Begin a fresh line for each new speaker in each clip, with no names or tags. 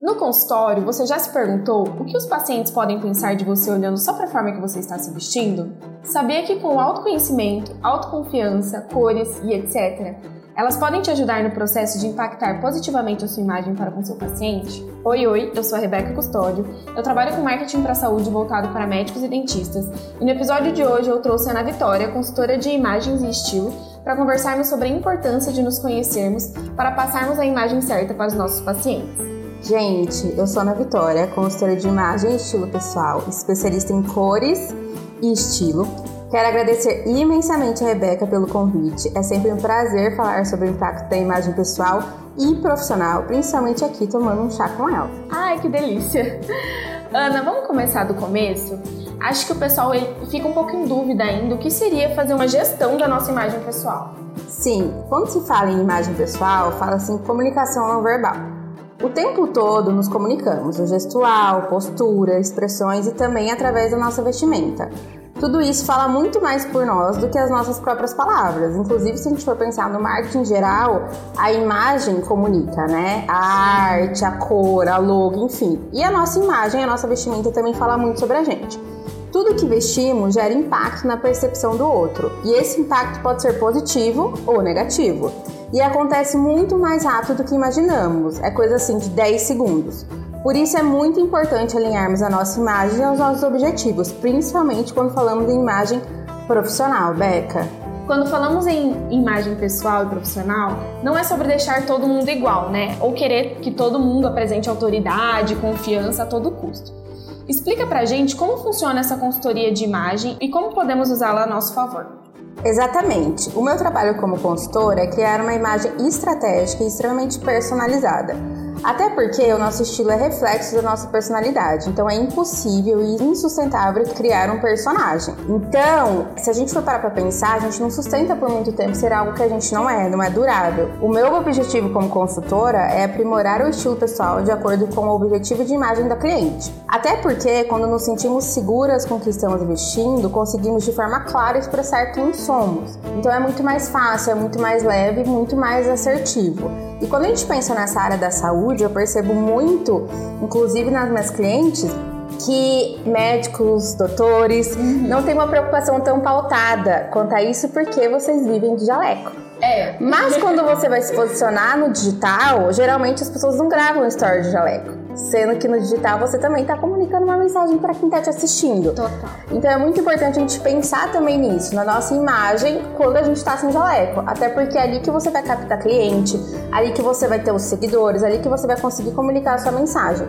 No consultório, você já se perguntou o que os pacientes podem pensar de você olhando só para a forma que você está se vestindo? Sabia que com autoconhecimento, autoconfiança, cores e etc., elas podem te ajudar no processo de impactar positivamente a sua imagem para com seu paciente? Oi, oi, eu sou a Rebeca Custódio, eu trabalho com marketing para saúde voltado para médicos e dentistas, e no episódio de hoje eu trouxe a Ana Vitória, consultora de imagens e estilo, para conversarmos sobre a importância de nos conhecermos para passarmos a imagem certa para os nossos pacientes.
Gente, eu sou Ana Vitória, consultora de imagem e estilo pessoal, especialista em cores e estilo. Quero agradecer imensamente a Rebeca pelo convite. É sempre um prazer falar sobre o impacto da imagem pessoal e profissional, principalmente aqui tomando um chá com ela.
Ai, que delícia! Ana, vamos começar do começo? Acho que o pessoal fica um pouco em dúvida ainda o que seria fazer uma gestão da nossa imagem pessoal.
Sim, quando se fala em imagem pessoal, fala-se em comunicação não verbal. O tempo todo nos comunicamos, o gestual, postura, expressões e também através da nossa vestimenta. Tudo isso fala muito mais por nós do que as nossas próprias palavras. Inclusive, se a gente for pensar no marketing geral, a imagem comunica, né? A arte, a cor, a logo, enfim. E a nossa imagem, a nossa vestimenta também fala muito sobre a gente. Tudo que vestimos gera impacto na percepção do outro, e esse impacto pode ser positivo ou negativo e acontece muito mais rápido do que imaginamos, é coisa assim de 10 segundos. Por isso é muito importante alinharmos a nossa imagem aos nossos objetivos, principalmente quando falamos em imagem profissional, Beca.
Quando falamos em imagem pessoal e profissional, não é sobre deixar todo mundo igual, né? Ou querer que todo mundo apresente autoridade, confiança a todo custo. Explica pra gente como funciona essa consultoria de imagem e como podemos usá-la a nosso favor.
Exatamente. O meu trabalho como consultora é criar uma imagem estratégica e extremamente personalizada até porque o nosso estilo é reflexo da nossa personalidade, então é impossível e insustentável criar um personagem. Então, se a gente for parar pra pensar, a gente não sustenta por muito tempo ser algo que a gente não é, não é durável. O meu objetivo como consultora é aprimorar o estilo pessoal de acordo com o objetivo de imagem da cliente. Até porque, quando nos sentimos seguras com o que estamos vestindo, conseguimos de forma clara expressar quem somos. Então é muito mais fácil, é muito mais leve, muito mais assertivo. E quando a gente pensa nessa área da saúde, eu percebo muito, inclusive nas minhas clientes, que médicos, doutores uhum. não têm uma preocupação tão pautada quanto a isso porque vocês vivem de jaleco.
É.
Mas quando você vai se posicionar no digital, geralmente as pessoas não gravam story de jaleco. Sendo que no digital você também está comunicando uma mensagem para quem está te assistindo.
Total.
Então é muito importante a gente pensar também nisso, na nossa imagem, quando a gente está sem jaleco. Até porque é ali que você vai captar cliente, ali que você vai ter os seguidores, ali que você vai conseguir comunicar a sua mensagem.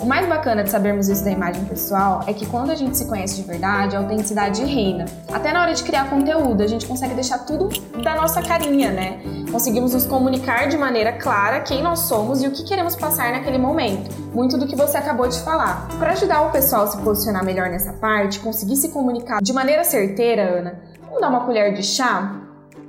O mais bacana de sabermos isso da imagem pessoal é que quando a gente se conhece de verdade, a autenticidade reina. Até na hora de criar conteúdo, a gente consegue deixar tudo da nossa carinha, né? Conseguimos nos comunicar de maneira clara quem nós somos e o que queremos passar naquele momento. Muito do que você acabou de falar. Para ajudar o pessoal a se posicionar melhor nessa parte, conseguir se comunicar de maneira certeira, Ana, vamos dar uma colher de chá?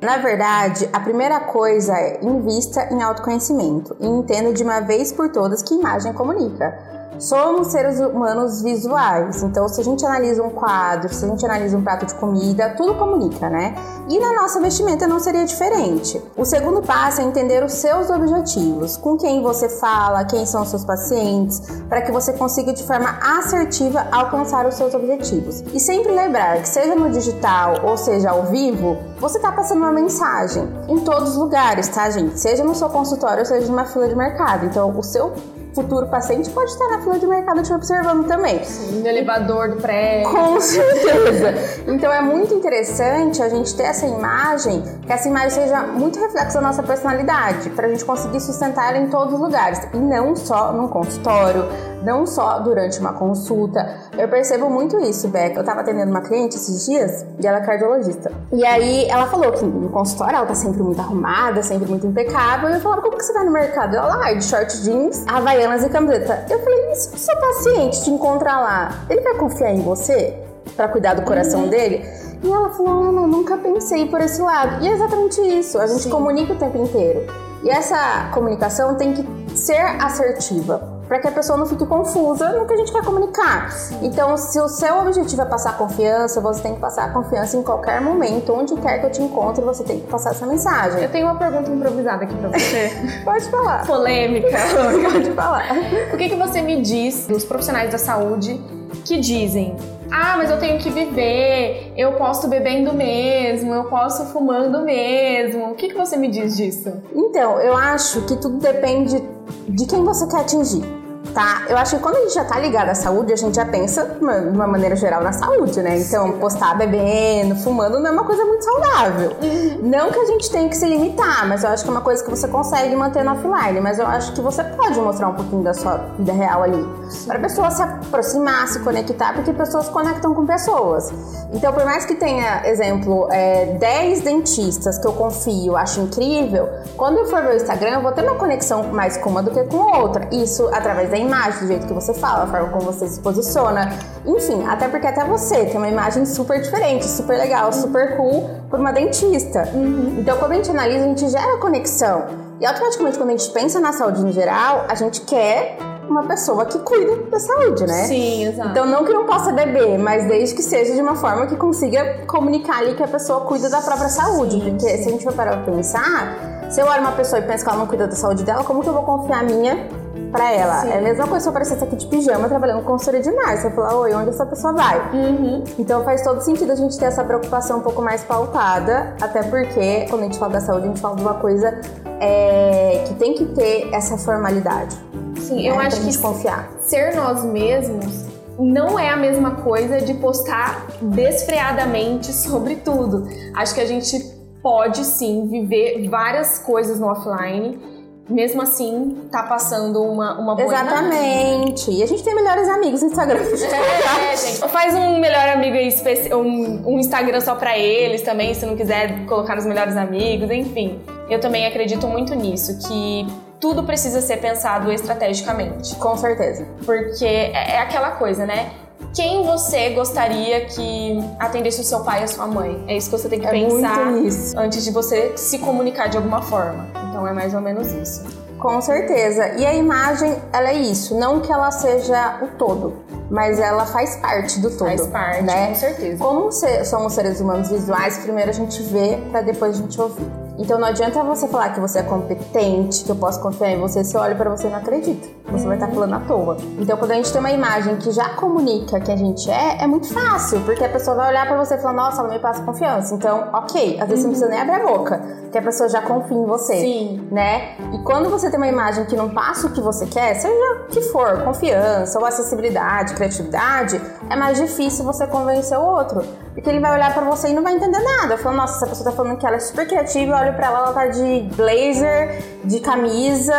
Na verdade, a primeira coisa é invista em autoconhecimento e entenda de uma vez por todas que imagem comunica. Somos seres humanos visuais, então se a gente analisa um quadro, se a gente analisa um prato de comida, tudo comunica, né? E na nossa vestimenta não seria diferente. O segundo passo é entender os seus objetivos, com quem você fala, quem são os seus pacientes, para que você consiga de forma assertiva alcançar os seus objetivos. E sempre lembrar que seja no digital ou seja ao vivo, você está passando uma mensagem em todos os lugares, tá, gente? Seja no seu consultório seja numa fila de mercado. Então, o seu futuro paciente pode estar na fila de mercado te observando também.
Sim, no elevador do prédio.
Com certeza. Então é muito interessante a gente ter essa imagem, que essa imagem seja muito reflexo da nossa personalidade, para a gente conseguir sustentar em todos os lugares e não só no consultório, não só durante uma consulta. Eu percebo muito isso, Beca. Eu estava atendendo uma cliente esses dias e ela é cardiologista. E aí ela falou que no consultório ela tá sempre muito arrumada, sempre muito impecável. E eu falava, como que você vai no mercado? Ela, ah, de short jeans, havaianas e camiseta. Eu falei, e se o seu paciente te encontrar lá, ele vai confiar em você para cuidar do coração uhum. dele? E ela falou, Ana, nunca pensei por esse lado. E é exatamente isso, a gente Sim. comunica o tempo inteiro. E essa comunicação tem que ser assertiva. Para que a pessoa não fique confusa no que a gente quer comunicar. Então, se o seu objetivo é passar confiança, você tem que passar confiança em qualquer momento, onde quer que eu te encontre, você tem que passar essa mensagem.
Eu tenho uma pergunta improvisada aqui para você.
Pode falar.
Polêmica.
Pode falar.
O que, que você me diz dos profissionais da saúde que dizem ah, mas eu tenho que viver, eu posso bebendo mesmo, eu posso fumando mesmo. O que, que você me diz disso?
Então, eu acho que tudo depende de quem você quer atingir tá? Eu acho que quando a gente já tá ligado à saúde, a gente já pensa, de uma maneira geral, na saúde, né? Então, postar bebendo, fumando não é uma coisa muito saudável. Uhum. Não que a gente tenha que se limitar, mas eu acho que é uma coisa que você consegue manter no offline. Mas eu acho que você pode mostrar um pouquinho da sua vida real ali. Pra pessoa se aproximar, se conectar, porque pessoas conectam com pessoas. Então, por mais que tenha, exemplo, é, 10 dentistas que eu confio, acho incrível, quando eu for ver o Instagram, eu vou ter uma conexão mais com uma do que com outra. Isso através da imagem, do jeito que você fala, a forma como você se posiciona. Enfim, até porque até você tem uma imagem super diferente, super legal, super cool por uma dentista. Uhum. Então, quando a gente analisa, a gente gera conexão. E automaticamente, quando a gente pensa na saúde em geral, a gente quer uma pessoa que cuida da saúde, né?
Sim, exato.
Então, não que não possa beber, mas desde que seja de uma forma que consiga comunicar ali que a pessoa cuida da própria saúde. Sim, porque sim. se a gente for parar pra pensar, se eu olho uma pessoa e penso que ela não cuida da saúde dela, como que eu vou confiar a minha pra ela. Sim. É a mesma coisa se eu aparecesse aqui de pijama trabalhando com consultoria de mar. Você falar, oi, onde essa pessoa vai? Uhum. Então faz todo sentido a gente ter essa preocupação um pouco mais pautada, até porque quando a gente fala da saúde, a gente fala de uma coisa é, que tem que ter essa formalidade.
Sim, né, eu acho que confiar. ser nós mesmos não é a mesma coisa de postar desfreadamente sobre tudo. Acho que a gente pode sim viver várias coisas no offline mesmo assim, tá passando uma, uma boa
Exatamente. E a gente tem melhores amigos no Instagram.
É, gente. Faz um melhor amigo aí, um, um Instagram só pra eles também, se não quiser colocar nos melhores amigos, enfim. Eu também acredito muito nisso, que tudo precisa ser pensado estrategicamente.
Com certeza.
Porque é, é aquela coisa, né? Quem você gostaria que atendesse o seu pai e a sua mãe? É isso que você tem que é pensar antes de você se comunicar de alguma forma. Então é mais ou menos isso.
Com certeza. E a imagem, ela é isso, não que ela seja o todo, mas ela faz parte do todo.
Faz parte,
né?
com certeza.
Como somos seres humanos visuais, primeiro a gente vê para depois a gente ouvir. Então não adianta você falar que você é competente, que eu posso confiar em você, se eu olho para você e não acredito. Você vai estar falando à toa. Então quando a gente tem uma imagem que já comunica que a gente é, é muito fácil, porque a pessoa vai olhar para você e falar, nossa, ela me passa confiança. Então, ok, às vezes uhum. você não precisa nem abrir a boca, porque a pessoa já confia em você.
Sim.
Né? E quando você tem uma imagem que não passa o que você quer, seja o que for, confiança ou acessibilidade, criatividade, é mais difícil você convencer o outro. Porque ele vai olhar para você e não vai entender nada. Falando, nossa, essa pessoa tá falando que ela é super criativa, olho pra ela, ela tá de blazer, de camisa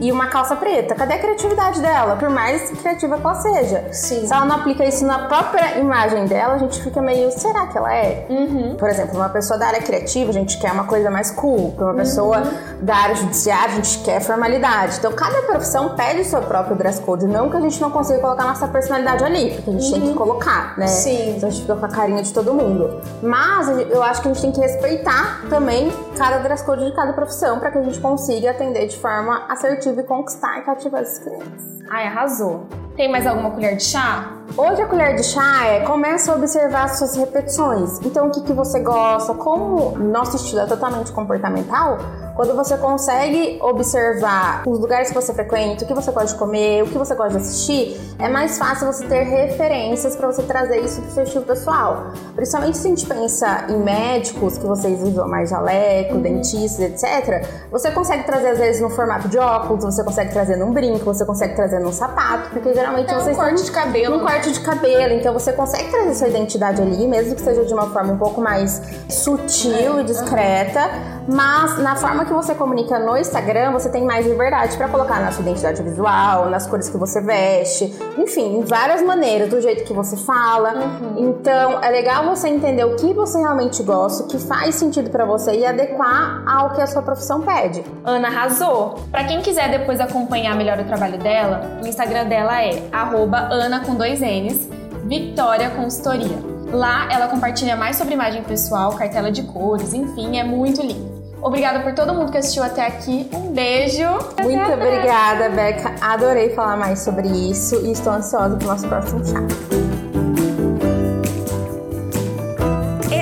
e uma calça preta. Cadê a criatividade dela? Por mais criativa que ela seja.
Sim.
Se ela não aplica isso na própria imagem dela, a gente fica meio, será que ela é? Uhum. Por exemplo, uma pessoa da área criativa, a gente quer uma coisa mais cool. Pra uma uhum. pessoa da área judiciária, a gente quer formalidade. Então, cada profissão pede o seu próprio dress code. Não que a gente não consiga colocar nossa personalidade ali, porque a gente uhum. tem que uhum. colocar, né?
Sim.
Então a gente fica com a carinha de todo mundo. Mas eu acho que a gente tem que respeitar também cada dress code de cada profissão para que a gente consiga atender de forma assertiva e conquistar e cativar esses clientes.
Ai, arrasou. Tem mais alguma colher de chá?
Hoje a colher de chá é começa a observar as suas repetições. Então, o que, que você gosta? Como nosso estilo é totalmente comportamental, quando você consegue observar os lugares que você frequenta, o que você gosta de comer, o que você gosta de assistir, é mais fácil você ter referências para você trazer isso pro seu estilo pessoal. Principalmente se a gente pensa em médicos, que vocês usam mais jaleco, uhum. dentistas, etc. Você consegue trazer, às vezes, no formato de óculos, você consegue trazer num brinco, você consegue trazer num sapato, porque geralmente é
vocês um corte de cabelo.
Um corte de cabelo. Então você consegue trazer sua identidade ali, mesmo que seja de uma forma um pouco mais sutil é. e discreta. Mas na forma que você comunica no Instagram, você tem mais liberdade para colocar na sua identidade visual, nas cores que você veste, enfim, em várias maneiras, do jeito que você fala. Uhum. Então, é legal você entender o que você realmente gosta, o que faz sentido para você e adequar ao que a sua profissão pede.
Ana arrasou. Para quem quiser depois acompanhar melhor o trabalho dela, o Instagram dela é @ana com dois N's, Victoria Consultoria. Lá ela compartilha mais sobre imagem pessoal, cartela de cores, enfim, é muito lindo. Obrigada por todo mundo que assistiu até aqui. Um beijo.
Muito obrigada, Beca. Adorei falar mais sobre isso e estou ansiosa para o nosso próximo chá.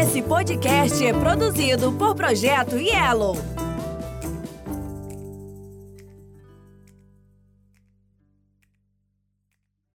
Esse podcast é produzido por Projeto Yellow.